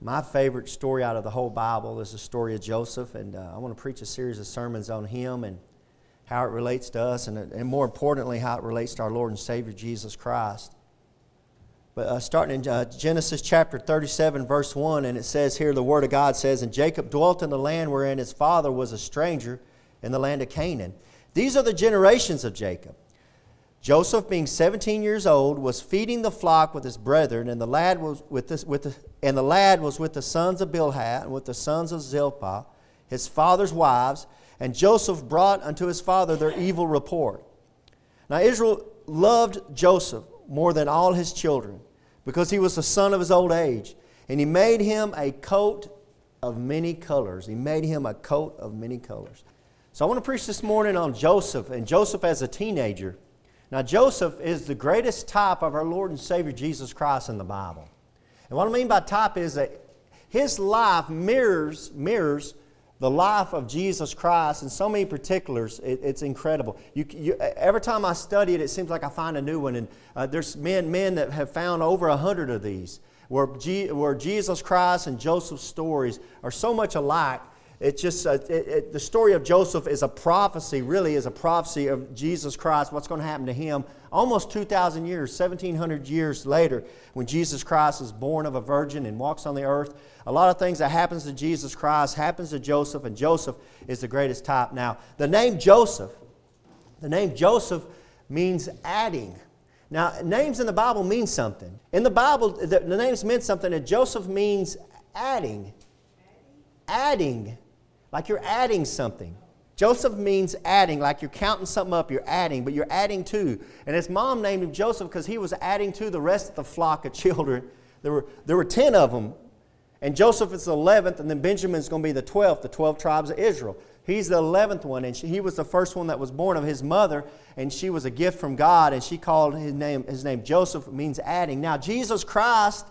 My favorite story out of the whole Bible is the story of Joseph, and uh, I want to preach a series of sermons on him and how it relates to us, and, and more importantly, how it relates to our Lord and Savior Jesus Christ. But uh, starting in uh, Genesis chapter 37, verse 1, and it says here, the Word of God says, And Jacob dwelt in the land wherein his father was a stranger in the land of Canaan. These are the generations of Jacob. Joseph, being 17 years old, was feeding the flock with his brethren, and the lad was with, with the, and the lad was with the sons of Bilhah and with the sons of Zilpah, his father's wives, and Joseph brought unto his father their evil report. Now Israel loved Joseph more than all his children, because he was the son of his old age, and he made him a coat of many colors. He made him a coat of many colors. So I want to preach this morning on Joseph, and Joseph as a teenager. Now, Joseph is the greatest type of our Lord and Savior Jesus Christ in the Bible. And what I mean by type is that his life mirrors, mirrors the life of Jesus Christ in so many particulars. It, it's incredible. You, you, every time I study it, it seems like I find a new one. And uh, there's men, men that have found over a hundred of these where, G, where Jesus Christ and Joseph's stories are so much alike it's just uh, it, it, the story of Joseph is a prophecy, really, is a prophecy of Jesus Christ, what's going to happen to him almost 2,000 years, 1,700 years later, when Jesus Christ is born of a virgin and walks on the earth. A lot of things that happens to Jesus Christ happens to Joseph, and Joseph is the greatest type. Now, the name Joseph, the name Joseph means adding. Now, names in the Bible mean something. In the Bible, the, the names meant something, and Joseph means adding. Adding like you're adding something. Joseph means adding, like you're counting something up, you're adding, but you're adding to. And his mom named him Joseph because he was adding to the rest of the flock of children. There were, there were 10 of them, and Joseph is the 11th, and then Benjamin's going to be the 12th, the 12 tribes of Israel. He's the 11th one, and she, he was the first one that was born of his mother, and she was a gift from God, and she called his name, his name Joseph, means adding. Now, Jesus Christ,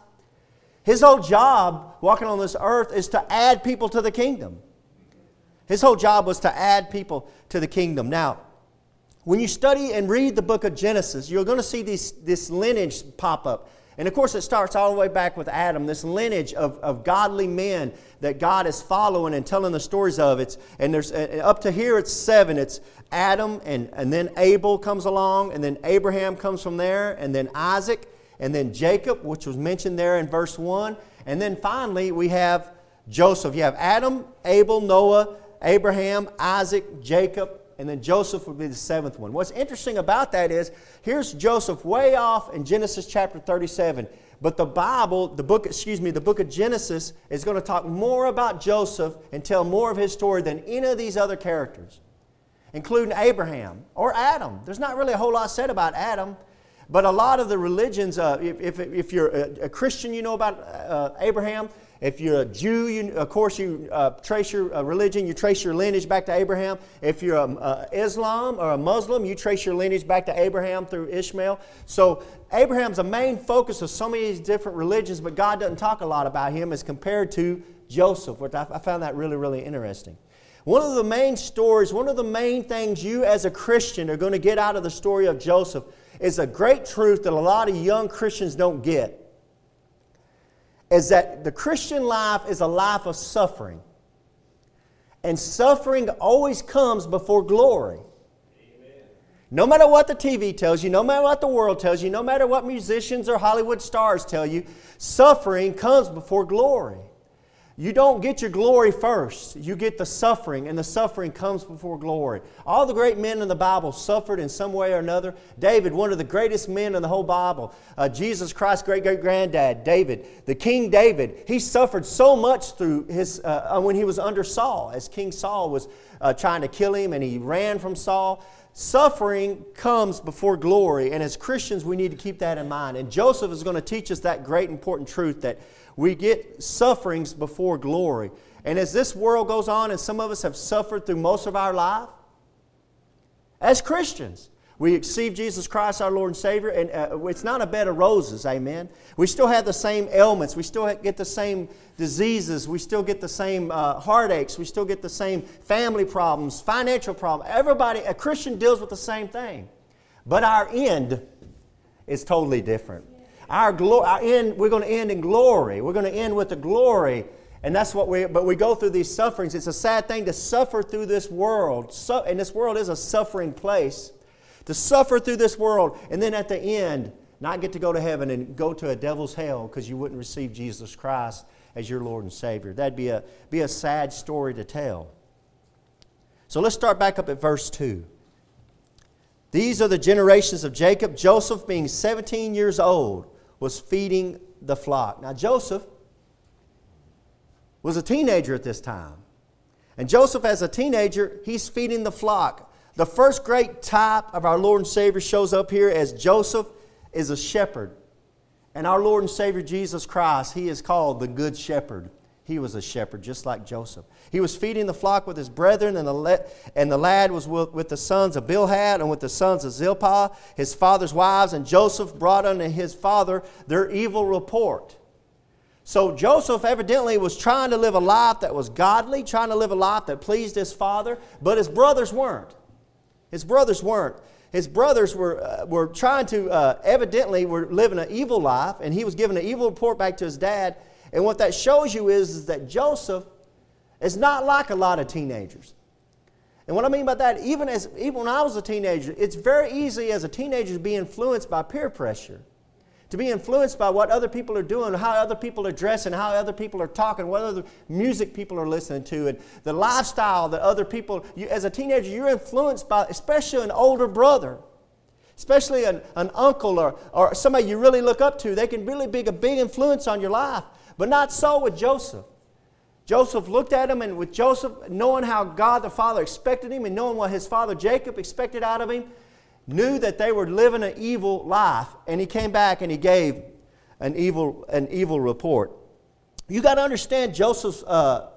his whole job walking on this earth is to add people to the kingdom. His whole job was to add people to the kingdom. Now, when you study and read the book of Genesis, you're going to see this, this lineage pop up. And of course, it starts all the way back with Adam, this lineage of, of godly men that God is following and telling the stories of. It's, and there's uh, up to here, it's seven. It's Adam, and, and then Abel comes along, and then Abraham comes from there, and then Isaac, and then Jacob, which was mentioned there in verse 1. And then finally, we have Joseph. You have Adam, Abel, Noah, Abraham, Isaac, Jacob, and then Joseph would be the seventh one. What's interesting about that is here's Joseph way off in Genesis chapter 37. But the Bible, the book, excuse me, the book of Genesis is going to talk more about Joseph and tell more of his story than any of these other characters, including Abraham or Adam. There's not really a whole lot said about Adam, but a lot of the religions, uh, if, if, if, you're a, a, Christian, you know about uh, Abraham. If you're a Jew, you, of course, you uh, trace your uh, religion, you trace your lineage back to Abraham. If you're a, uh, Islam or a Muslim, you trace your lineage back to Abraham through Ishmael. So Abraham's a main focus of so many different religions, but God doesn't talk a lot about him as compared to Joseph, which I, I found that really, really interesting. One of the main stories, one of the main things you as a Christian are going to get out of the story of Joseph is a great truth that a lot of young Christians don't get is that the Christian life is a life of suffering. And suffering always comes before glory. No matter what the TV tells you, no matter what the world tells you, no matter what musicians or Hollywood stars tell you, suffering comes before glory. You don't get your glory first. You get the suffering, and the suffering comes before glory. All the great men in the Bible suffered in some way or another. David, one of the greatest men in the whole Bible. Uh, Jesus Christ's great great granddad, David, the King David, he suffered so much through his, uh, uh, when he was under Saul, as King Saul was uh, trying to kill him and he ran from Saul. Suffering comes before glory, and as Christians, we need to keep that in mind. And Joseph is going to teach us that great important truth that we get sufferings before glory. And as this world goes on, and some of us have suffered through most of our life, as Christians, we receive Jesus Christ, our Lord and Savior, and uh, it's not a bed of roses, amen. We still have the same ailments. We still get the same diseases. We still get the same uh, heartaches. We still get the same family problems, financial problems. Everybody, a Christian deals with the same thing. But our end is totally different. Our, glo- our end, we're going to end in glory. We're going to end with the glory. And that's what we, but we go through these sufferings. It's a sad thing to suffer through this world. So, and this world is a suffering place. To suffer through this world and then at the end, not get to go to heaven and go to a devil's hell because you wouldn't receive Jesus Christ as your Lord and Savior. That'd be a, be a sad story to tell. So let's start back up at verse 2. These are the generations of Jacob. Joseph, being 17 years old, was feeding the flock. Now, Joseph was a teenager at this time. And Joseph, as a teenager, he's feeding the flock. The first great type of our Lord and Savior shows up here as Joseph is a shepherd. And our Lord and Savior Jesus Christ, he is called the Good Shepherd. He was a shepherd, just like Joseph. He was feeding the flock with his brethren, and the, and the lad was with, with the sons of Bilhah and with the sons of Zilpah, his father's wives. And Joseph brought unto his father their evil report. So Joseph evidently was trying to live a life that was godly, trying to live a life that pleased his father, but his brothers weren't. His brothers weren't. His brothers were, uh, were trying to, uh, evidently, were living an evil life, and he was giving an evil report back to his dad. And what that shows you is, is that Joseph is not like a lot of teenagers. And what I mean by that, even, as, even when I was a teenager, it's very easy as a teenager to be influenced by peer pressure, to be influenced by what other people are doing, how other people are dressing, how other people are talking, what other music people are listening to, and the lifestyle that other people, you, as a teenager, you're influenced by, especially an older brother especially an, an uncle or, or somebody you really look up to, they can really be a big influence on your life. But not so with Joseph. Joseph looked at him, and with Joseph, knowing how God the Father expected him and knowing what his father Jacob expected out of him, knew that they were living an evil life. And he came back and he gave an evil, an evil report. You got to understand Joseph's, uh,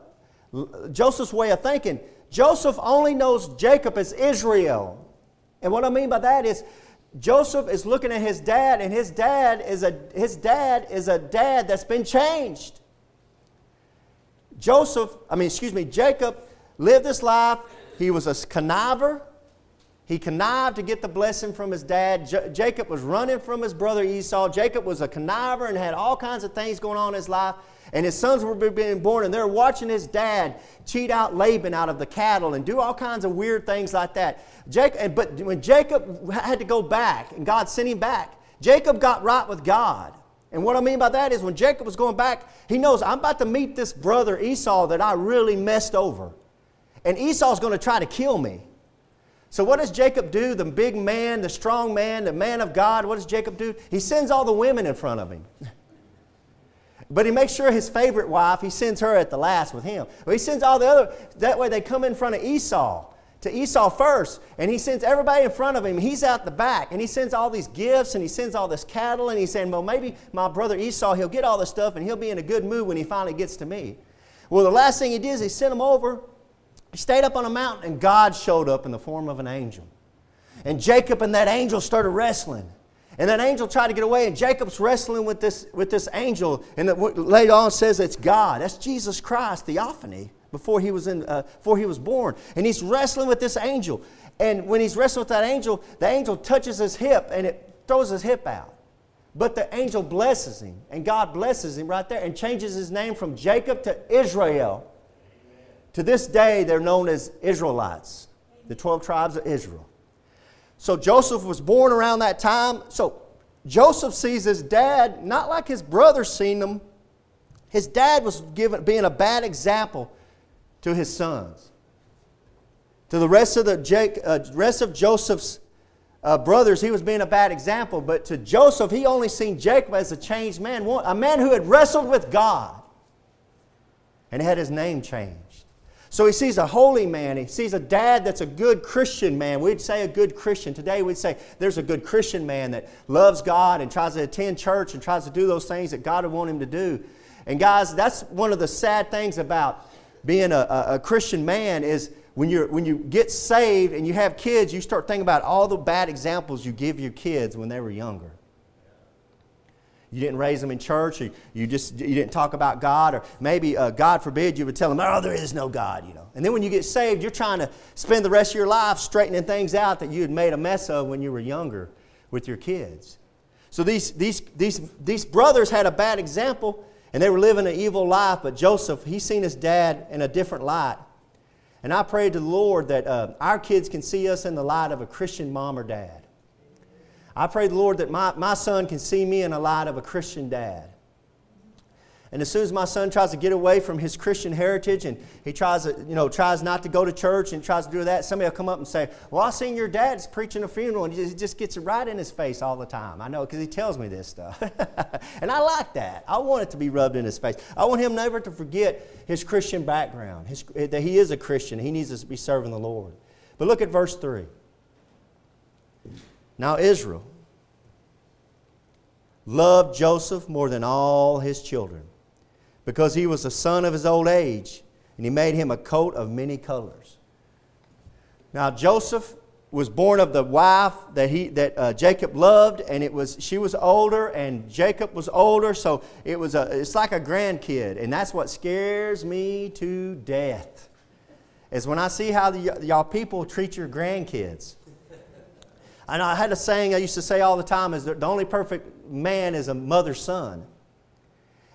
Joseph's way of thinking. Joseph only knows Jacob as Israel. And what I mean by that is Joseph is looking at his dad, and his dad is a, his dad is a dad that's been changed. Joseph, I mean, excuse me, Jacob lived this life. He was a conniver. He connived to get the blessing from his dad. J- Jacob was running from his brother Esau. Jacob was a conniver and had all kinds of things going on in his life. And his sons were being born, and they're watching his dad cheat out Laban out of the cattle and do all kinds of weird things like that. Jacob, but when Jacob had to go back and God sent him back, Jacob got right with God. And what I mean by that is when Jacob was going back, he knows I'm about to meet this brother Esau that I really messed over. And Esau's going to try to kill me. So, what does Jacob do? The big man, the strong man, the man of God, what does Jacob do? He sends all the women in front of him. But he makes sure his favorite wife, he sends her at the last with him. But he sends all the other, that way they come in front of Esau, to Esau first. And he sends everybody in front of him. He's out the back. And he sends all these gifts and he sends all this cattle. And he's saying, well, maybe my brother Esau, he'll get all this stuff and he'll be in a good mood when he finally gets to me. Well, the last thing he did is he sent him over. He stayed up on a mountain and God showed up in the form of an angel. And Jacob and that angel started wrestling. And that angel tried to get away, and Jacob's wrestling with this, with this angel. And it, later on says it's God. That's Jesus Christ, theophany, before he, was in, uh, before he was born. And he's wrestling with this angel. And when he's wrestling with that angel, the angel touches his hip and it throws his hip out. But the angel blesses him, and God blesses him right there and changes his name from Jacob to Israel. To this day, they're known as Israelites, the 12 tribes of Israel. So Joseph was born around that time. So Joseph sees his dad not like his brother seen him. His dad was given, being a bad example to his sons. To the rest of, the Jake, uh, rest of Joseph's uh, brothers, he was being a bad example. But to Joseph, he only seen Jacob as a changed man, a man who had wrestled with God and had his name changed. So he sees a holy man. He sees a dad that's a good Christian man. We'd say a good Christian. Today we'd say there's a good Christian man that loves God and tries to attend church and tries to do those things that God would want him to do. And guys, that's one of the sad things about being a, a, a Christian man is when, you're, when you get saved and you have kids, you start thinking about all the bad examples you give your kids when they were younger you didn't raise them in church, or you just you didn't talk about God, or maybe uh, God forbid you would tell them, "Oh, there is no God," you know. And then when you get saved, you're trying to spend the rest of your life straightening things out that you had made a mess of when you were younger with your kids. So these, these, these, these brothers had a bad example and they were living an evil life, but Joseph, he seen his dad in a different light. And I prayed to the Lord that uh, our kids can see us in the light of a Christian mom or dad. I pray the Lord that my, my son can see me in the light of a Christian dad. And as soon as my son tries to get away from his Christian heritage and he tries to, you know, tries not to go to church and tries to do that, somebody will come up and say, Well, I seen your dad's preaching a funeral and he just gets it right in his face all the time. I know because he tells me this stuff. and I like that. I want it to be rubbed in his face. I want him never to forget his Christian background, his, that he is a Christian. He needs to be serving the Lord. But look at verse 3. Now, Israel loved Joseph more than all his children because he was the son of his old age, and he made him a coat of many colors. Now, Joseph was born of the wife that, he, that uh, Jacob loved, and it was, she was older, and Jacob was older, so it was a, it's like a grandkid, and that's what scares me to death, is when I see how the, y'all people treat your grandkids. And I had a saying I used to say all the time is that the only perfect man is a mother's son.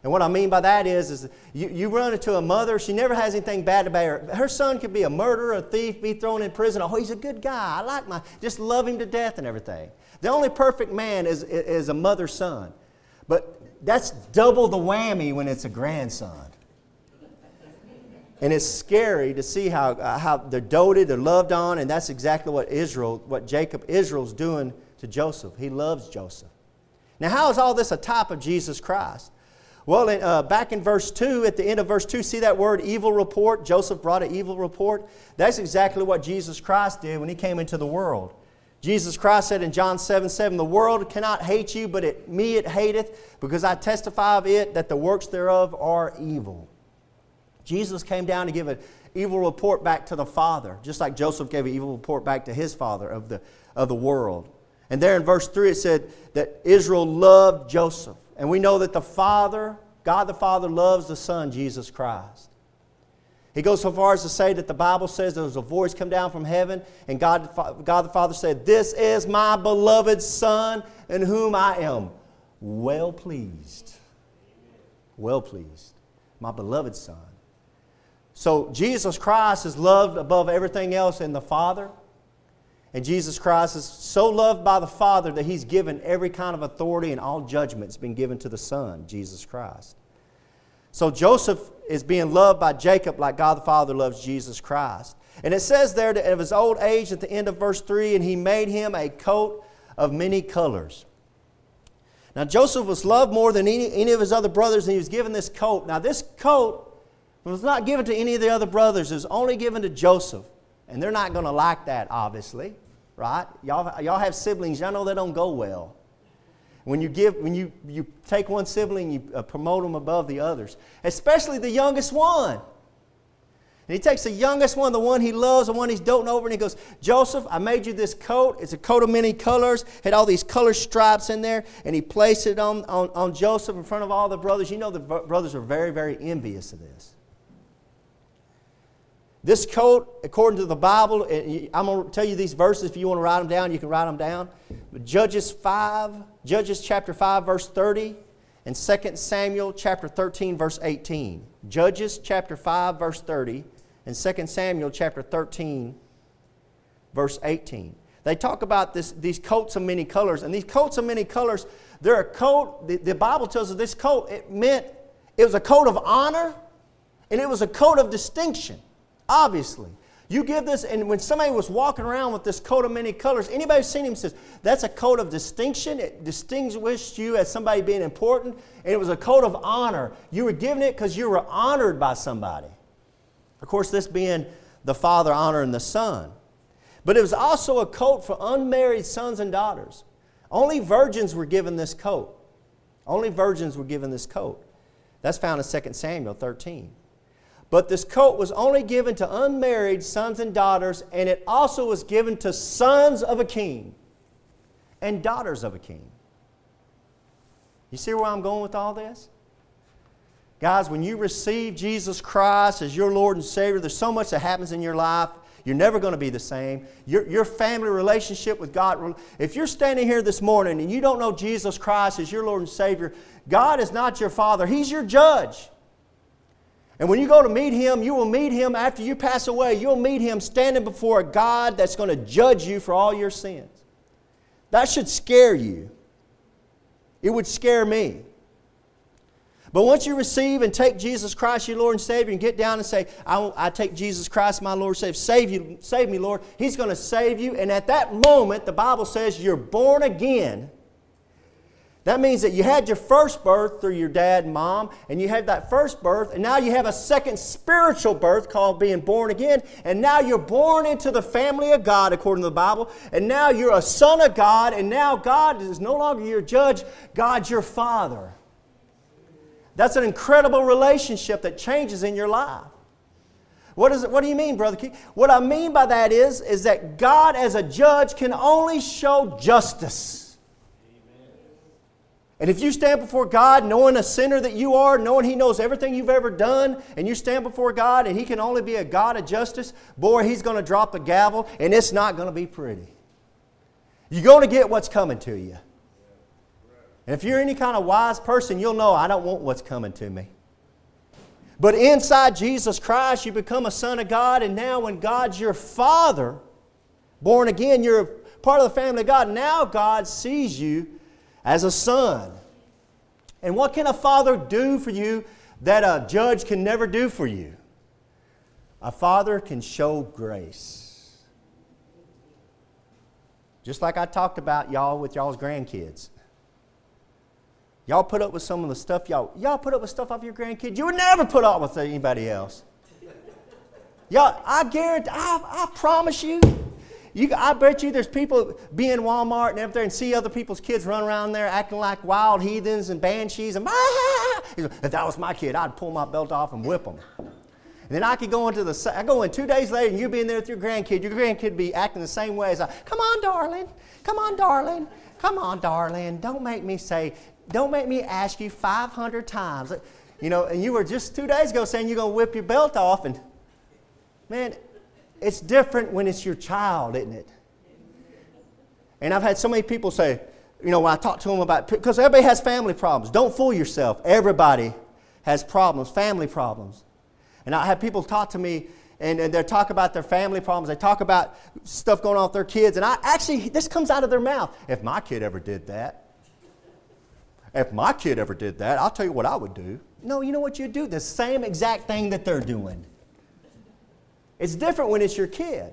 And what I mean by that is, is you, you run into a mother, she never has anything bad about her. Her son could be a murderer, a thief, be thrown in prison. Oh, he's a good guy. I like my, just love him to death and everything. The only perfect man is, is a mother's son. But that's double the whammy when it's a grandson. And it's scary to see how, uh, how they're doted, they're loved on, and that's exactly what Israel, what Jacob, Israel's doing to Joseph. He loves Joseph. Now, how is all this a type of Jesus Christ? Well, uh, back in verse 2, at the end of verse 2, see that word evil report? Joseph brought an evil report. That's exactly what Jesus Christ did when he came into the world. Jesus Christ said in John 7 7, The world cannot hate you, but it, me it hateth, because I testify of it that the works thereof are evil. Jesus came down to give an evil report back to the Father, just like Joseph gave an evil report back to his father of the, of the world. And there in verse 3 it said that Israel loved Joseph. And we know that the Father, God the Father, loves the Son, Jesus Christ. He goes so far as to say that the Bible says there was a voice come down from heaven, and God, God the Father said, This is my beloved Son, in whom I am well pleased. Well pleased. My beloved Son. So Jesus Christ is loved above everything else in the Father. And Jesus Christ is so loved by the Father that He's given every kind of authority and all judgments been given to the Son, Jesus Christ. So Joseph is being loved by Jacob like God the Father loves Jesus Christ. And it says there that of his old age at the end of verse 3, and he made him a coat of many colors. Now, Joseph was loved more than any, any of his other brothers, and he was given this coat. Now, this coat was not given to any of the other brothers, it was only given to Joseph. And they're not going to like that, obviously right? Y'all, y'all have siblings, y'all know they don't go well. When you give, when you, you take one sibling, you uh, promote them above the others, especially the youngest one. And he takes the youngest one, the one he loves, the one he's doting over, and he goes, Joseph, I made you this coat. It's a coat of many colors, had all these color stripes in there, and he placed it on, on, on Joseph in front of all the brothers. You know the brothers are very, very envious of this. This coat, according to the Bible, eh, I'm going to tell you these verses. If you want to write them down, you can write them down. Judges 5, Judges chapter 5, verse 30, and 2 Samuel chapter 13, verse 18. Judges chapter 5, verse 30, and 2 Samuel chapter 13, verse 18. They talk about this, these coats of many colors. And these coats of many colors, they're a coat, the, the Bible tells us this coat, it meant, it was a coat of honor, and it was a coat of distinction. Obviously. You give this, and when somebody was walking around with this coat of many colors, anybody who's seen him says, that's a coat of distinction. It distinguished you as somebody being important, and it was a coat of honor. You were given it because you were honored by somebody. Of course, this being the Father honoring the Son. But it was also a coat for unmarried sons and daughters. Only virgins were given this coat. Only virgins were given this coat. That's found in 2 Samuel 13. But this coat was only given to unmarried sons and daughters, and it also was given to sons of a king and daughters of a king. You see where I'm going with all this? Guys, when you receive Jesus Christ as your Lord and Savior, there's so much that happens in your life. You're never going to be the same. Your, your family relationship with God, if you're standing here this morning and you don't know Jesus Christ as your Lord and Savior, God is not your Father, He's your judge. And when you go to meet Him, you will meet Him after you pass away. You'll meet Him standing before a God that's going to judge you for all your sins. That should scare you. It would scare me. But once you receive and take Jesus Christ, your Lord and Savior, and get down and say, I, I take Jesus Christ, my Lord, Savior, save you, save me, Lord, He's going to save you. And at that moment, the Bible says you're born again. That means that you had your first birth through your dad and mom, and you had that first birth, and now you have a second spiritual birth called being born again, and now you're born into the family of God according to the Bible, and now you're a son of God, and now God is no longer your judge, God's your father. That's an incredible relationship that changes in your life. What, is it, what do you mean, Brother? What I mean by that is, is that God, as a judge, can only show justice. And if you stand before God knowing a sinner that you are, knowing He knows everything you've ever done, and you stand before God and He can only be a God of justice, boy, He's going to drop the gavel and it's not going to be pretty. You're going to get what's coming to you. And if you're any kind of wise person, you'll know I don't want what's coming to me. But inside Jesus Christ, you become a son of God, and now when God's your father, born again, you're part of the family of God. Now God sees you as a son. And what can a father do for you that a judge can never do for you? A father can show grace. Just like I talked about y'all with y'all's grandkids. Y'all put up with some of the stuff y'all y'all put up with stuff off your grandkids. You would never put up with anybody else. Y'all, I guarantee, I, I promise you, you, I bet you there's people be in Walmart and everything and see other people's kids run around there acting like wild heathens and banshees and ah! if that was my kid, I'd pull my belt off and whip them. And then I could go into the, I go in two days later and you be in there with your grandkid. Your grandkid be acting the same way as I, come on, darling, come on, darling, come on, darling. Don't make me say, don't make me ask you 500 times. You know, and you were just two days ago saying you're going to whip your belt off. And man, it's different when it's your child, isn't it? And I've had so many people say, you know, when I talk to them about, because everybody has family problems. Don't fool yourself. Everybody has problems, family problems. And I have people talk to me and, and they talk about their family problems. They talk about stuff going on with their kids. And I actually, this comes out of their mouth. If my kid ever did that, if my kid ever did that, I'll tell you what I would do. No, you know what you'd do? The same exact thing that they're doing. It's different when it's your kid.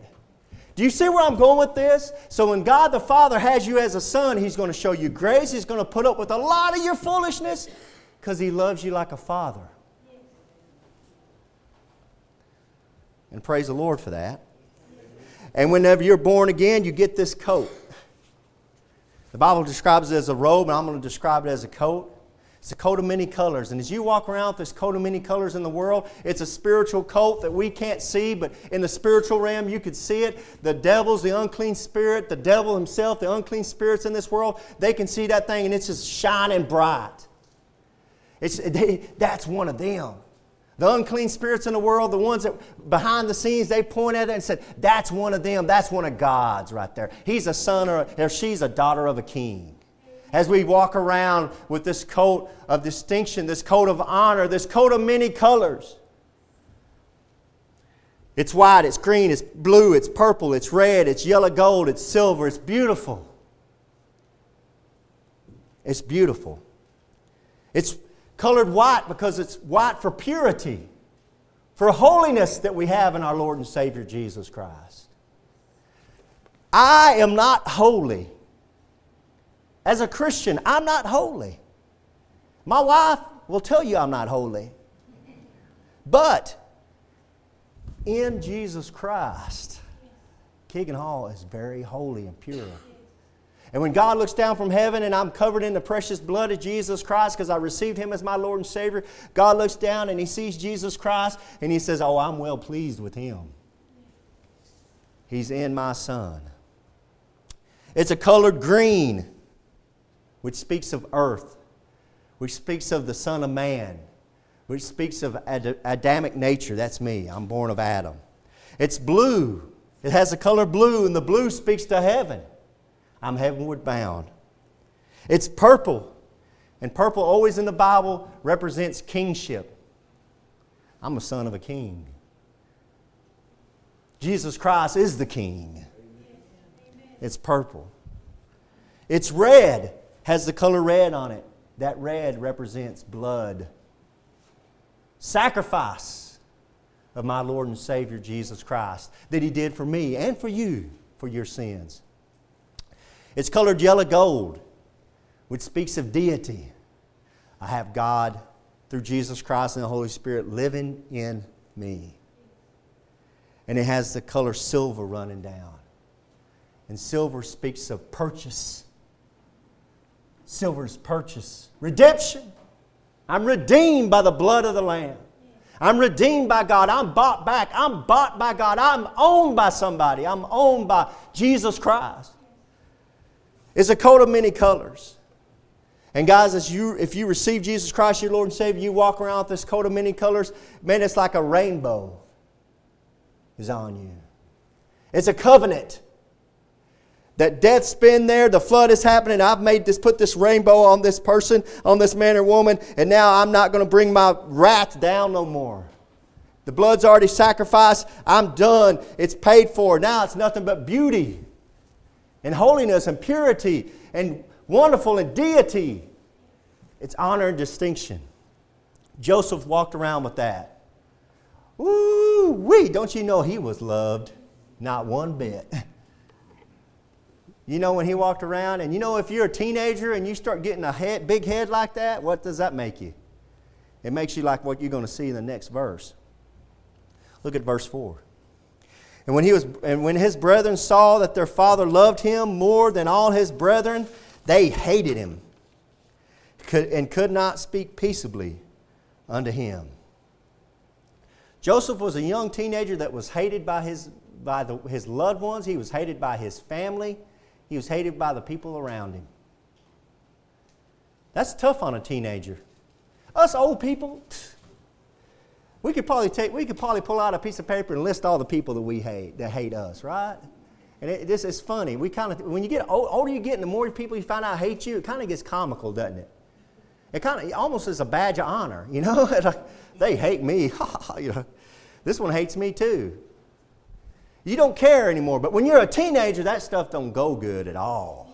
Do you see where I'm going with this? So, when God the Father has you as a son, He's going to show you grace. He's going to put up with a lot of your foolishness because He loves you like a father. And praise the Lord for that. And whenever you're born again, you get this coat. The Bible describes it as a robe, and I'm going to describe it as a coat. It's a coat of many colors. And as you walk around with this coat of many colors in the world, it's a spiritual coat that we can't see, but in the spiritual realm, you could see it. The devil's the unclean spirit, the devil himself, the unclean spirits in this world, they can see that thing and it's just shining bright. It's, they, that's one of them. The unclean spirits in the world, the ones that behind the scenes, they point at it and said, That's one of them. That's one of God's right there. He's a son or, or she's a daughter of a king. As we walk around with this coat of distinction, this coat of honor, this coat of many colors. It's white, it's green, it's blue, it's purple, it's red, it's yellow gold, it's silver, it's beautiful. It's beautiful. It's colored white because it's white for purity, for holiness that we have in our Lord and Savior Jesus Christ. I am not holy. As a Christian, I'm not holy. My wife will tell you I'm not holy. But in Jesus Christ, Keegan Hall is very holy and pure. And when God looks down from heaven and I'm covered in the precious blood of Jesus Christ because I received Him as my Lord and Savior, God looks down and He sees Jesus Christ and He says, Oh, I'm well pleased with Him. He's in my Son. It's a colored green, which speaks of earth, which speaks of the Son of Man, which speaks of Ad- Adamic nature. That's me. I'm born of Adam. It's blue, It has the color blue, and the blue speaks to heaven. I'm heavenward bound. It's purple, and purple always in the Bible represents kingship. I'm a son of a king. Jesus Christ is the king. It's purple. It's red, has the color red on it. That red represents blood. Sacrifice of my Lord and Savior Jesus Christ that He did for me and for you for your sins. It's colored yellow gold, which speaks of deity. I have God through Jesus Christ and the Holy Spirit living in me. And it has the color silver running down. And silver speaks of purchase. Silver's purchase, redemption. I'm redeemed by the blood of the Lamb. I'm redeemed by God. I'm bought back. I'm bought by God. I'm owned by somebody. I'm owned by Jesus Christ. It's a coat of many colors. And guys, as you, if you receive Jesus Christ, your Lord and Savior, you walk around with this coat of many colors, man, it's like a rainbow is on you. It's a covenant. That death's been there, the flood is happening. I've made this, put this rainbow on this person, on this man or woman, and now I'm not going to bring my wrath down no more. The blood's already sacrificed. I'm done. It's paid for. Now it's nothing but beauty and holiness and purity and wonderful and deity. It's honor and distinction. Joseph walked around with that. Ooh, wee, don't you know he was loved? Not one bit. You know, when he walked around, and you know, if you're a teenager and you start getting a head, big head like that, what does that make you? It makes you like what you're going to see in the next verse. Look at verse 4. And when, he was, and when his brethren saw that their father loved him more than all his brethren, they hated him could, and could not speak peaceably unto him. Joseph was a young teenager that was hated by his, by the, his loved ones, he was hated by his family, he was hated by the people around him. That's tough on a teenager. Us old people, we could probably take, we could probably pull out a piece of paper and list all the people that we hate, that hate us, right? And it, this is funny. We kind of, when you get old, older you get, and the more people you find out hate you, it kind of gets comical, doesn't it? It kind of almost is a badge of honor, you know. they hate me, you know. This one hates me too. You don't care anymore. But when you're a teenager, that stuff don't go good at all.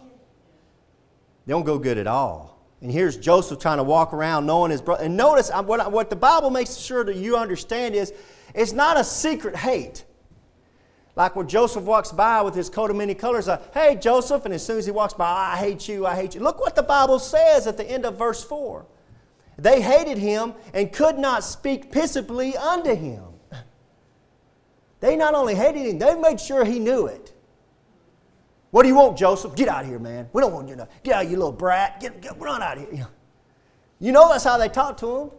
They don't go good at all. And here's Joseph trying to walk around knowing his brother. And notice what, what the Bible makes sure that you understand is it's not a secret hate. Like when Joseph walks by with his coat of many colors, uh, hey, Joseph, and as soon as he walks by, I hate you, I hate you. Look what the Bible says at the end of verse 4. They hated him and could not speak peaceably unto him. They not only hated him, they made sure he knew it. What do you want, Joseph? Get out of here, man. We don't want you to get out, you little brat. Get, get run out of here. You know that's how they talked to him.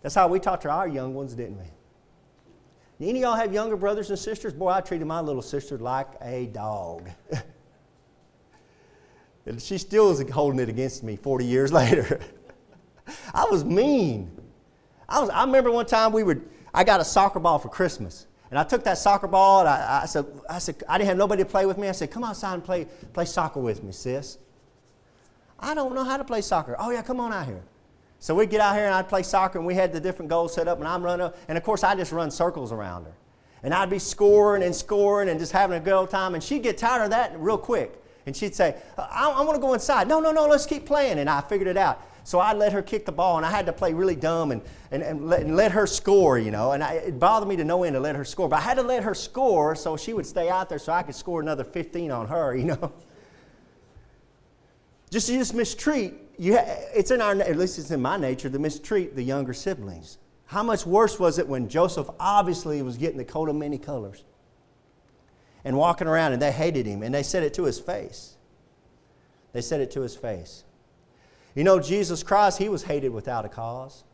That's how we talked to our young ones, didn't we? Any of y'all have younger brothers and sisters? Boy, I treated my little sister like a dog. and she still is holding it against me 40 years later. I was mean. I, was, I remember one time we were, I got a soccer ball for Christmas. And I took that soccer ball and I, I, said, I said, I didn't have nobody to play with me. I said, come outside and play, play soccer with me, sis. I don't know how to play soccer. Oh, yeah, come on out here. So we'd get out here and I'd play soccer, and we had the different goals set up, and I'm running, and of course, I just run circles around her. And I'd be scoring and scoring and just having a good old time, and she'd get tired of that real quick. And she'd say, I, I want to go inside. No, no, no, let's keep playing. And I figured it out. So I let her kick the ball, and I had to play really dumb and, and, and, let, and let her score, you know. And I, it bothered me to no end to let her score. But I had to let her score so she would stay out there so I could score another 15 on her, you know. Just you just mistreat you ha- it's in our, at least it's in my nature, to mistreat the younger siblings. How much worse was it when Joseph obviously was getting the coat of many colors and walking around and they hated him and they said it to his face. They said it to his face. You know, Jesus Christ, he was hated without a cause.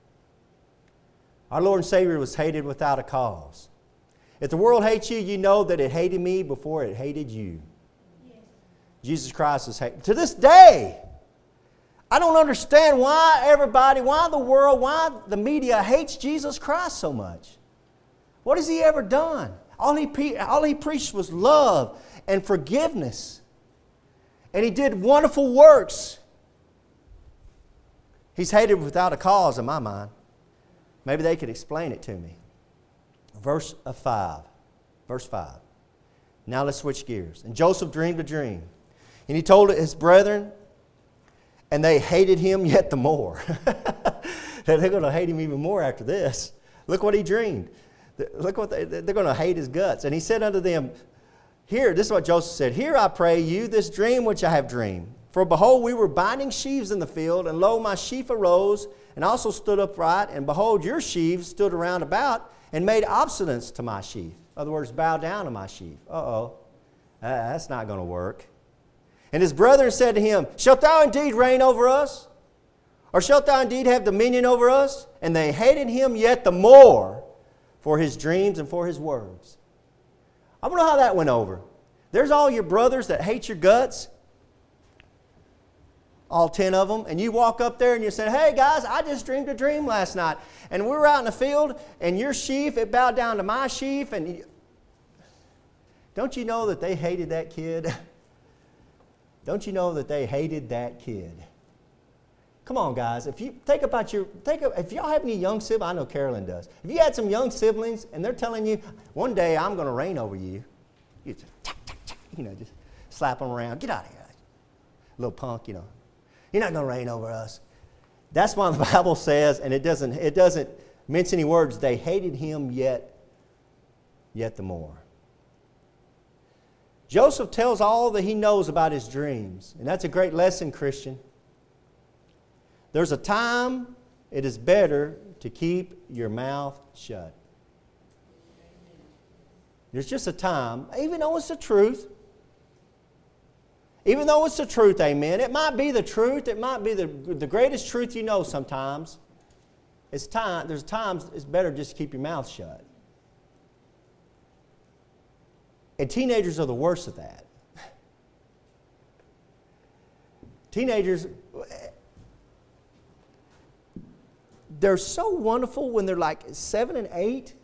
Our Lord and Savior was hated without a cause. If the world hates you, you know that it hated me before it hated you. Yes. Jesus Christ is hated. To this day, I don't understand why everybody, why the world, why the media hates Jesus Christ so much. What has he ever done? All he, all he preached was love and forgiveness. And he did wonderful works. He's hated without a cause in my mind. Maybe they could explain it to me. Verse 5. Verse 5. Now let's switch gears. And Joseph dreamed a dream. And he told his brethren, and they hated him yet the more. They're going to hate him even more after this. Look what he dreamed. Look what they, they're going to hate his guts. And he said unto them, Here, this is what Joseph said, Hear I pray you this dream which I have dreamed. For behold, we were binding sheaves in the field, and lo, my sheaf arose and also stood upright, and behold, your sheaves stood around about and made obstinance to my sheaf. In other words, bow down to my sheaf. Uh oh, that's not going to work. And his brethren said to him, Shalt thou indeed reign over us? Or shalt thou indeed have dominion over us? And they hated him yet the more for his dreams and for his words. I know how that went over. There's all your brothers that hate your guts, all 10 of them, and you walk up there and you say, Hey guys, I just dreamed a dream last night. And we were out in the field, and your sheaf, it bowed down to my sheaf. And you... don't you know that they hated that kid? don't you know that they hated that kid? Come on, guys. If you think about your, think of, if y'all have any young siblings, I know Carolyn does. If you had some young siblings and they're telling you, one day I'm going to reign over you, you just, you know, just slap them around. Get out of here, little punk. You know, you're not going to reign over us. That's why the Bible says, and it doesn't, it doesn't mince any words. They hated him yet, yet the more. Joseph tells all that he knows about his dreams, and that's a great lesson, Christian. There's a time it is better to keep your mouth shut. There's just a time, even though it's the truth, even though it's the truth, amen. It might be the truth, it might be the, the greatest truth you know sometimes. It's time, there's times it's better just to keep your mouth shut. And teenagers are the worst of that. Teenagers, they're so wonderful when they're like seven and eight.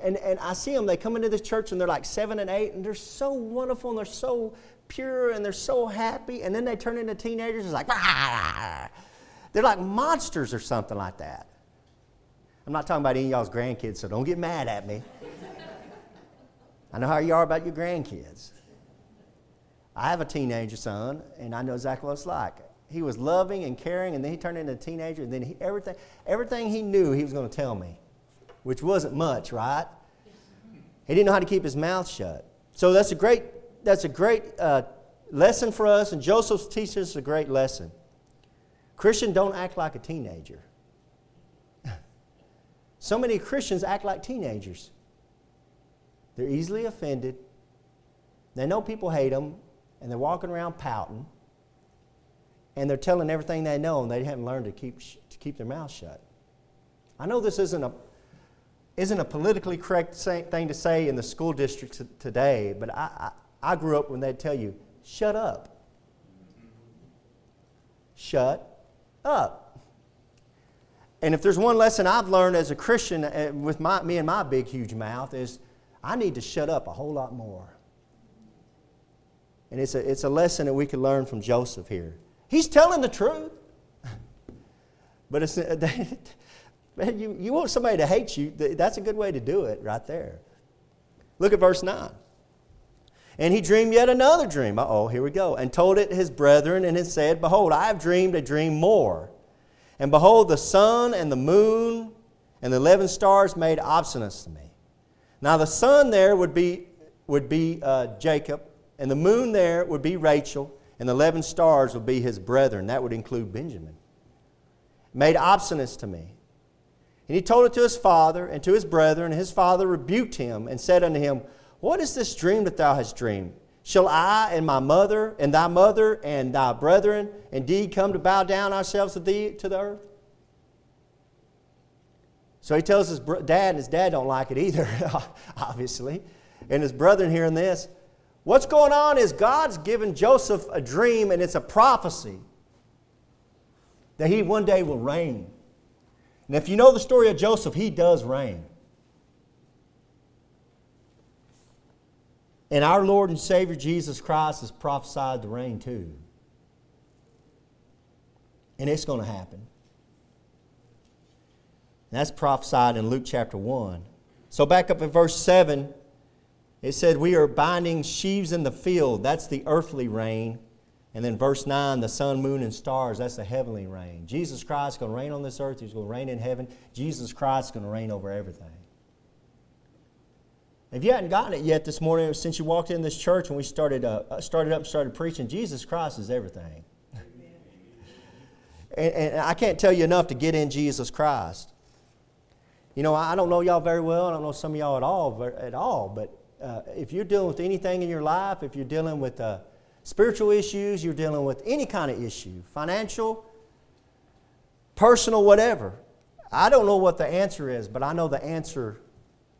And, and I see them, they come into this church and they're like seven and eight, and they're so wonderful and they're so pure and they're so happy. And then they turn into teenagers, it's like, ah. they're like monsters or something like that. I'm not talking about any of y'all's grandkids, so don't get mad at me. I know how you are about your grandkids. I have a teenager son, and I know exactly what it's like he was loving and caring, and then he turned into a teenager, and then he, everything, everything he knew he was going to tell me, which wasn't much, right? He didn't know how to keep his mouth shut. So that's a great, that's a great uh, lesson for us, and Joseph teaches us a great lesson. Christian, don't act like a teenager. so many Christians act like teenagers. They're easily offended. They know people hate them, and they're walking around pouting and they're telling everything they know, and they haven't learned to keep, to keep their mouth shut. I know this isn't a, isn't a politically correct thing to say in the school districts today, but I, I, I grew up when they'd tell you, shut up. Shut up. And if there's one lesson I've learned as a Christian uh, with my, me and my big, huge mouth is I need to shut up a whole lot more. And it's a, it's a lesson that we can learn from Joseph here. He's telling the truth. But it's, man, you, you want somebody to hate you, that's a good way to do it right there. Look at verse 9. And he dreamed yet another dream. Oh, here we go. And told it his brethren, and it said, Behold, I have dreamed a dream more. And behold, the sun and the moon and the eleven stars made obstinance to me. Now the sun there would be, would be uh, Jacob, and the moon there would be Rachel, and the 11 stars would be his brethren. That would include Benjamin. Made obstinate to me. And he told it to his father and to his brethren, and his father rebuked him and said unto him, What is this dream that thou hast dreamed? Shall I and my mother and thy mother and thy brethren indeed come to bow down ourselves to thee to the earth? So he tells his dad, and his dad don't like it either, obviously. And his brethren hearing this, What's going on is God's given Joseph a dream, and it's a prophecy that he one day will reign. And if you know the story of Joseph, he does reign. And our Lord and Savior Jesus Christ has prophesied the reign too. And it's going to happen. And that's prophesied in Luke chapter 1. So back up in verse 7, it said, We are binding sheaves in the field. That's the earthly reign. And then verse 9, the sun, moon, and stars, that's the heavenly reign. Jesus Christ is going to reign on this earth. He's going to reign in heaven. Jesus Christ is going to reign over everything. If you hadn't gotten it yet this morning, since you walked in this church and we started, uh, uh started up and started preaching, Jesus Christ is everything. and, and I can't tell you enough to get in Jesus Christ. You know, I don't know y'all very well. I don't know some of y'all at all, at all. But uh, if you're dealing with anything in your life, if you're dealing with uh, spiritual issues, you're dealing with any kind of issue, financial, personal, whatever. I don't know what the answer is, but I know the answer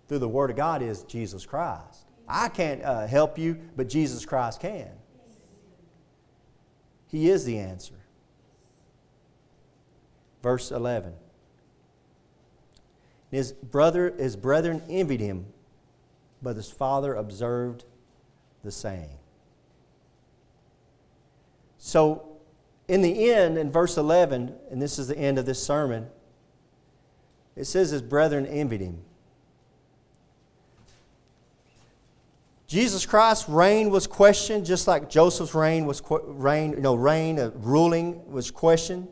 through the Word of God is Jesus Christ. I can't uh, help you, but Jesus Christ can. He is the answer. Verse 11. His brother, his brethren envied him, but his father observed the saying. So, in the end, in verse 11, and this is the end of this sermon, it says his brethren envied him. Jesus Christ's reign was questioned, just like Joseph's reign was reign, you know, reign, uh, ruling was questioned.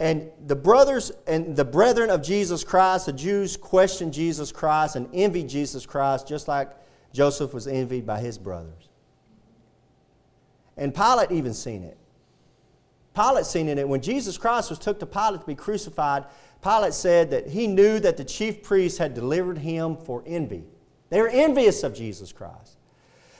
And the brothers and the brethren of Jesus Christ, the Jews questioned Jesus Christ and envied Jesus Christ, just like Joseph was envied by his brothers. And Pilate even seen it. Pilate seen it. When Jesus Christ was took to Pilate to be crucified, Pilate said that he knew that the chief priests had delivered him for envy. They were envious of Jesus Christ.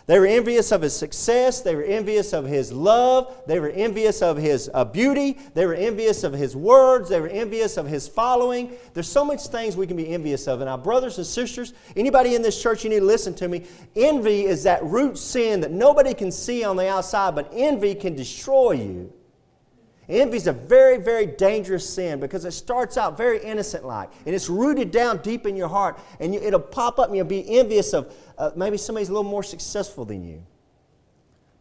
They were envious of his success. They were envious of his love. They were envious of his uh, beauty. They were envious of his words. They were envious of his following. There's so much things we can be envious of. And our brothers and sisters, anybody in this church, you need to listen to me. Envy is that root sin that nobody can see on the outside, but envy can destroy you. Envy is a very, very dangerous sin because it starts out very innocent like, and it's rooted down deep in your heart, and you, it'll pop up and you'll be envious of uh, maybe somebody's a little more successful than you.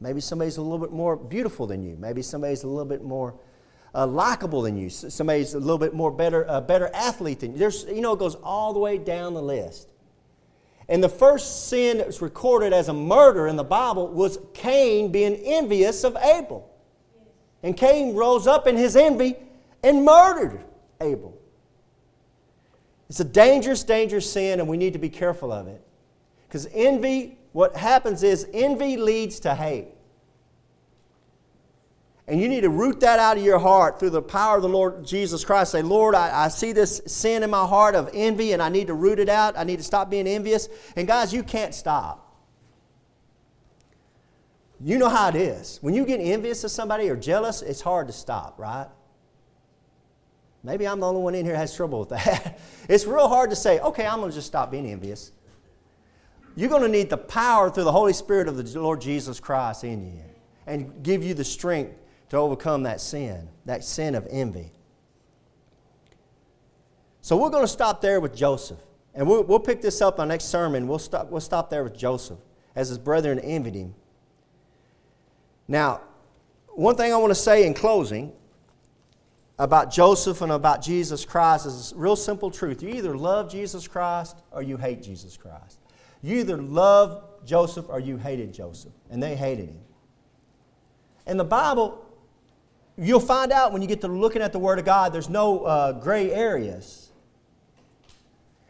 Maybe somebody's a little bit more beautiful than you. Maybe somebody's a little bit more uh, likable than you. Somebody's a little bit more better, uh, better athlete than you. There's, you know, it goes all the way down the list. And the first sin that was recorded as a murder in the Bible was Cain being envious of Abel. And Cain rose up in his envy and murdered Abel. It's a dangerous, dangerous sin, and we need to be careful of it. Because envy, what happens is envy leads to hate. And you need to root that out of your heart through the power of the Lord Jesus Christ. Say, Lord, I, I, see this sin in my heart of envy, and I need to root it out. I need to stop being envious. And guys, you can't stop. You know how it is. When you get envious of somebody or jealous, it's hard to stop, right? Maybe I'm the only one in here has trouble with that. it's real hard to say, okay, I'm going to just stop being envious. You're going to need the power through the Holy Spirit of the Lord Jesus Christ in you and give you the strength to overcome that sin, that sin of envy. So we're going to stop there with Joseph. And we'll, we'll pick this up on next sermon. We'll stop, we'll stop there with Joseph as his brethren envied him. Now, one thing I want to say in closing about Joseph and about Jesus Christ is a real simple truth. You either love Jesus Christ or you hate Jesus Christ. You either love Joseph or you hated Joseph, and they hated him. In the Bible, you'll find out when you get to looking at the Word of God, there's no uh, gray areas.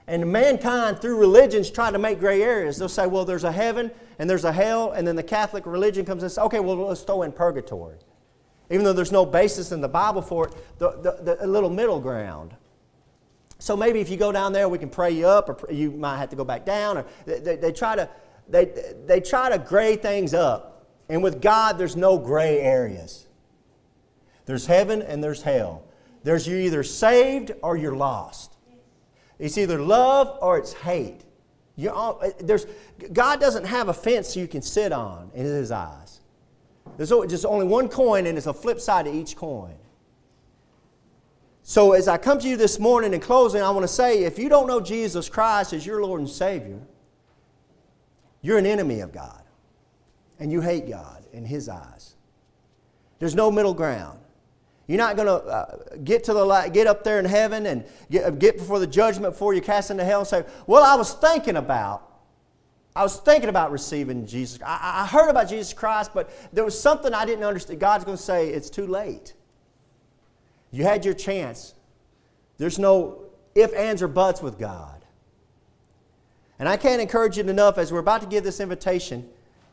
And mankind, through religions, try to make gray areas. They'll say, well, there's a heaven and there's a hell, and then the Catholic religion comes and says, okay, well, let's throw in purgatory. Even though there's no basis in the Bible for it, the, the, the little middle ground. So maybe if you go down there, we can pray you up, or you might have to go back down. Or they, they, they try to, they, they try to gray things up. And with God, there's no gray areas. There's heaven and there's hell. There's you either saved or you're lost. It's either love or it's hate. All, uh, there's, God doesn't have a fence you can sit on in His eyes. There's just only one coin, and it's a flip side to each coin. So, as I come to you this morning in closing, I want to say if you don't know Jesus Christ as your Lord and Savior, you're an enemy of God. And you hate God in His eyes. There's no middle ground. You're not going to uh, get to the light, get up there in heaven and get, get before the judgment before you cast into hell and say, "Well, I was thinking about, I was thinking about receiving Jesus. I, I heard about Jesus Christ, but there was something I didn't understand." God's going to say, "It's too late. You had your chance. There's no if, ands, or buts with God." And I can't encourage you enough as we're about to give this invitation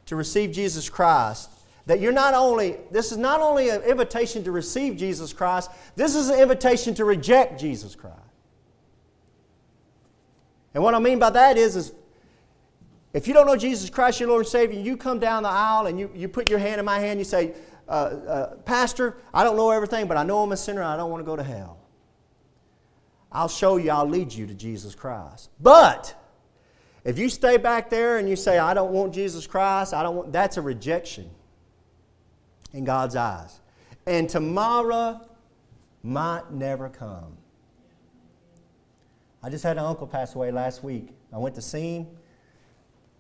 to receive Jesus Christ that you're not only, this is not only an invitation to receive Jesus Christ, this is an invitation to reject Jesus Christ. And what I mean by that is, is if you don't know Jesus Christ, your Lord and Savior, you come down the aisle and you, you put your hand in my hand, you say, uh, uh, Pastor, I don't know everything, but I know I'm a sinner and I don't want to go to hell. I'll show you, I'll lead you to Jesus Christ. But if you stay back there and you say, I don't want Jesus Christ, I don't want, that's a rejection in God's eyes. And tomorrow might never come. I just had an uncle pass away last week. I went to see him.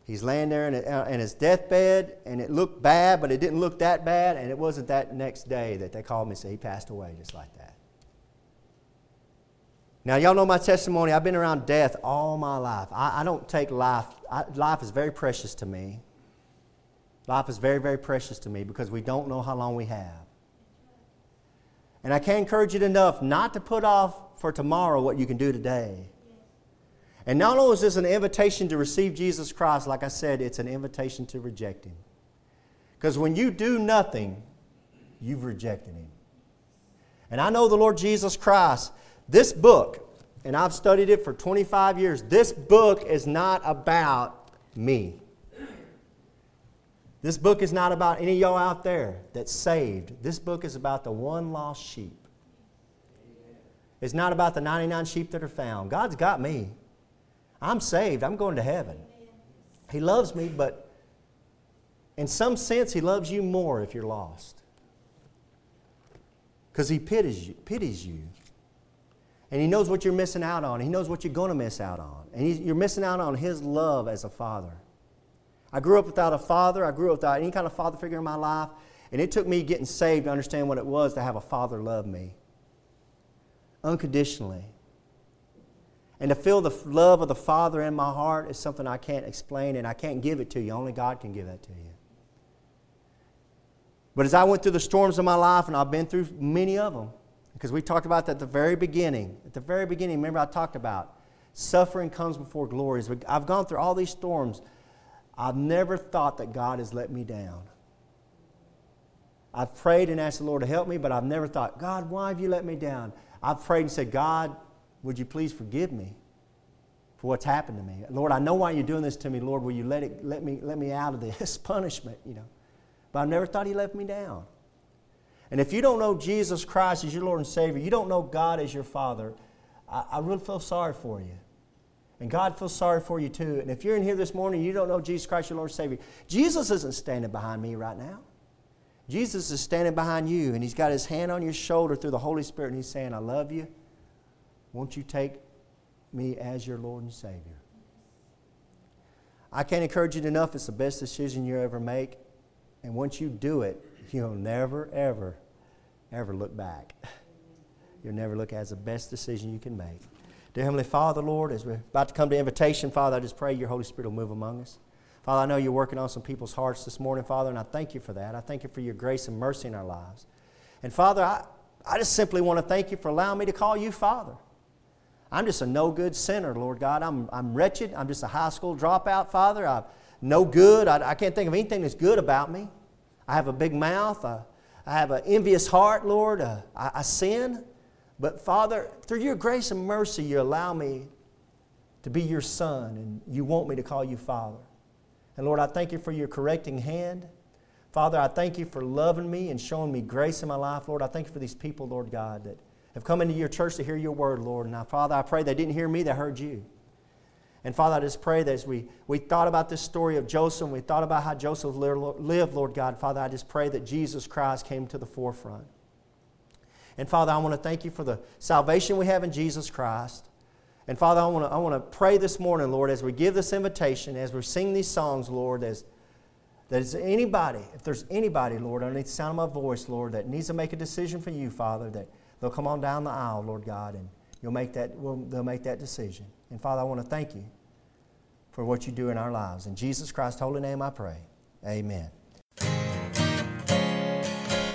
He's laying there in, in his deathbed, and it looked bad, but it didn't look that bad, and it wasn't that next day that they called me and said he passed away just like that. Now, y'all know my testimony. I've been around death all my life. I, I don't take life, I, life is very precious to me. Life is very, very precious to me because we don't know how long we have. And I can't encourage you enough not to put off for tomorrow what you can do today. And not only is this an invitation to receive Jesus Christ, like I said, it's an invitation to reject Him. Because when you do nothing, you've rejected Him. And I know the Lord Jesus Christ, this book, and I've studied it for 25 years, this book is not about me. This book is not about any y'all out there that's saved. This book is about the one lost sheep. It's not about the 99 sheep that are found. God's got me. I'm saved. I'm going to heaven. He loves me, but in some sense, He loves you more if you're lost. Because He pities you, pities you. And He knows what you're missing out on. He knows what you're going to miss out on. And you're missing out on His love as a father. I grew up without a father. I grew up without any kind of father figure in my life. And it took me getting saved to understand what it was to have a father love me unconditionally. And to feel the love of the Father in my heart is something I can't explain and I can't give it to you. Only God can give that to you. But as I went through the storms of my life, and I've been through many of them, because we talked about that at the very beginning. At the very beginning, remember I talked about suffering comes before glories. I've gone through all these storms. I've never thought that God has let me down. I've prayed and asked the Lord to help me, but I've never thought, God, why have you let me down? I've prayed and said, God, would you please forgive me for what's happened to me? Lord, I know why you're doing this to me. Lord, will you let, it, let, me, let me out of this punishment, you know? But I've never thought he let me down. And if you don't know Jesus Christ as your Lord and Savior, you don't know God as your Father, I, I really feel sorry for you. And God feels sorry for you too. And if you're in here this morning, you don't know Jesus Christ, your Lord and Savior, Jesus isn't standing behind me right now. Jesus is standing behind you, and He's got His hand on your shoulder through the Holy Spirit, and He's saying, I love you. Won't you take me as your Lord and Savior? I can't encourage you enough. It's the best decision you ever make. And once you do it, you'll never, ever, ever look back. You'll never look as the best decision you can make. Dear Heavenly Father, Lord, as we're about to come to invitation, Father, I just pray your Holy Spirit will move among us. Father, I know you're working on some people's hearts this morning, Father, and I thank you for that. I thank you for your grace and mercy in our lives. And Father, I, I just simply want to thank you for allowing me to call you Father. I'm just a no good sinner, Lord God. I'm, I'm wretched. I'm just a high school dropout, Father. I'm no good. I, I can't think of anything that's good about me. I have a big mouth. I, I have an envious heart, Lord. Uh, I, I sin. But Father, through your grace and mercy, you allow me to be your son, and you want me to call you Father. And Lord, I thank you for your correcting hand. Father, I thank you for loving me and showing me grace in my life. Lord, I thank you for these people, Lord God, that have come into your church to hear your word, Lord. And now, Father, I pray they didn't hear me, they heard you. And Father, I just pray that as we, we thought about this story of Joseph, we thought about how Joseph lived, Lord God, Father, I just pray that Jesus Christ came to the forefront. And Father, I want to thank you for the salvation we have in Jesus Christ. And Father, I want to I want to pray this morning, Lord, as we give this invitation, as we sing these songs, Lord, as that is anybody, if there's anybody, Lord, underneath the sound of my voice, Lord, that needs to make a decision for you, Father, that they'll come on down the aisle, Lord God, and you'll make that, we'll, they'll make that decision. And Father, I want to thank you for what you do in our lives. In Jesus Christ's holy name I pray. Amen.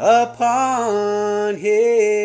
upon Him.